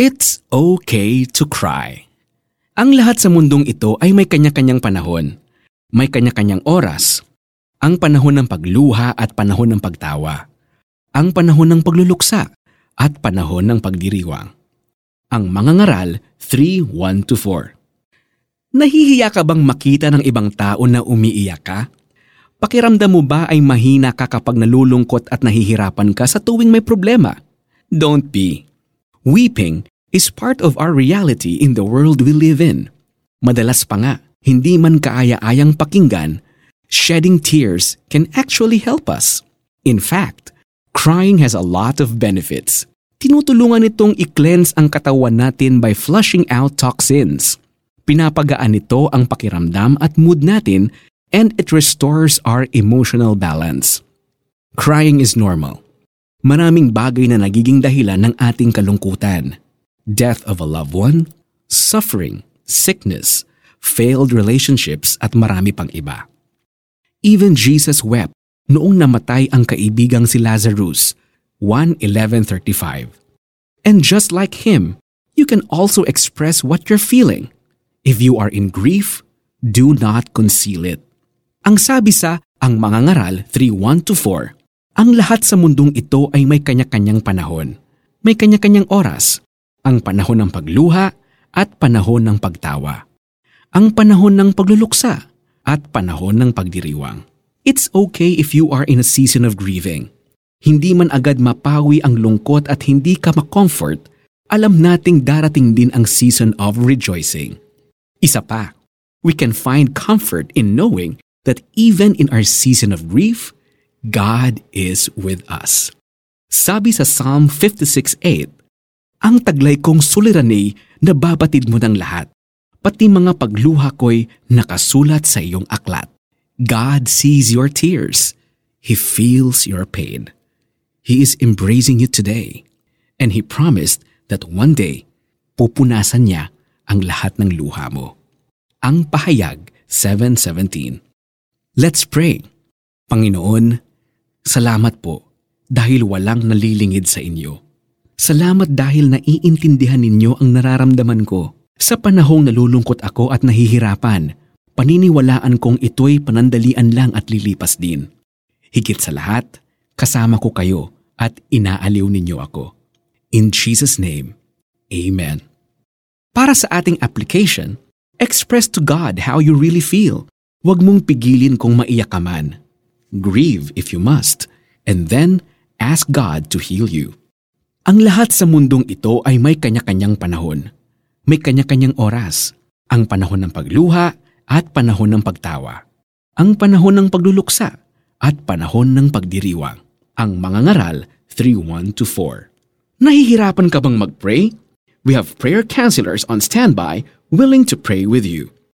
It's okay to cry. Ang lahat sa mundong ito ay may kanya-kanyang panahon. May kanya-kanyang oras. Ang panahon ng pagluha at panahon ng pagtawa. Ang panahon ng pagluluksa at panahon ng pagdiriwang. Ang mga ngaral 3.1-4 Nahihiya ka bang makita ng ibang tao na umiiyak ka? Pakiramdam mo ba ay mahina ka kapag nalulungkot at nahihirapan ka sa tuwing may problema? Don't be. Weeping is part of our reality in the world we live in. Madalas pa nga, hindi man kaaya-ayang pakinggan, shedding tears can actually help us. In fact, crying has a lot of benefits. Tinutulungan itong i-cleanse ang katawan natin by flushing out toxins. Pinapagaan nito ang pakiramdam at mood natin and it restores our emotional balance. Crying is normal. Maraming bagay na nagiging dahilan ng ating kalungkutan. Death of a loved one, suffering, sickness, failed relationships at marami pang iba. Even Jesus wept noong namatay ang kaibigang si Lazarus, 1.11.35. And just like him, you can also express what you're feeling. If you are in grief, do not conceal it. Ang sabi sa Ang Mga Ngaral 3.1-4, ang lahat sa mundong ito ay may kanya-kanyang panahon. May kanya-kanyang oras. Ang panahon ng pagluha at panahon ng pagtawa. Ang panahon ng pagluluksa at panahon ng pagdiriwang. It's okay if you are in a season of grieving. Hindi man agad mapawi ang lungkot at hindi ka ma-comfort, alam nating darating din ang season of rejoicing. Isa pa, we can find comfort in knowing that even in our season of grief, God is with us. Sabi sa Psalm 56.8, Ang taglay kong suliranig na babatid mo ng lahat, pati mga pagluha ko'y nakasulat sa iyong aklat. God sees your tears. He feels your pain. He is embracing you today. And He promised that one day, pupunasan niya ang lahat ng luha mo. Ang Pahayag 7.17 Let's pray. Panginoon, salamat po dahil walang nalilingid sa inyo. Salamat dahil naiintindihan ninyo ang nararamdaman ko. Sa panahong nalulungkot ako at nahihirapan, paniniwalaan kong ito'y panandalian lang at lilipas din. Higit sa lahat, kasama ko kayo at inaaliw ninyo ako. In Jesus' name, Amen. Para sa ating application, express to God how you really feel. Huwag mong pigilin kung maiyak ka man. Grieve if you must, and then ask God to heal you. Ang lahat sa mundong ito ay may kanya-kanyang panahon. May kanya-kanyang oras. Ang panahon ng pagluha at panahon ng pagtawa. Ang panahon ng pagluluksa at panahon ng pagdiriwang. Ang mga ngaral 3.1-4. Nahihirapan ka bang mag-pray? We have prayer counselors on standby willing to pray with you.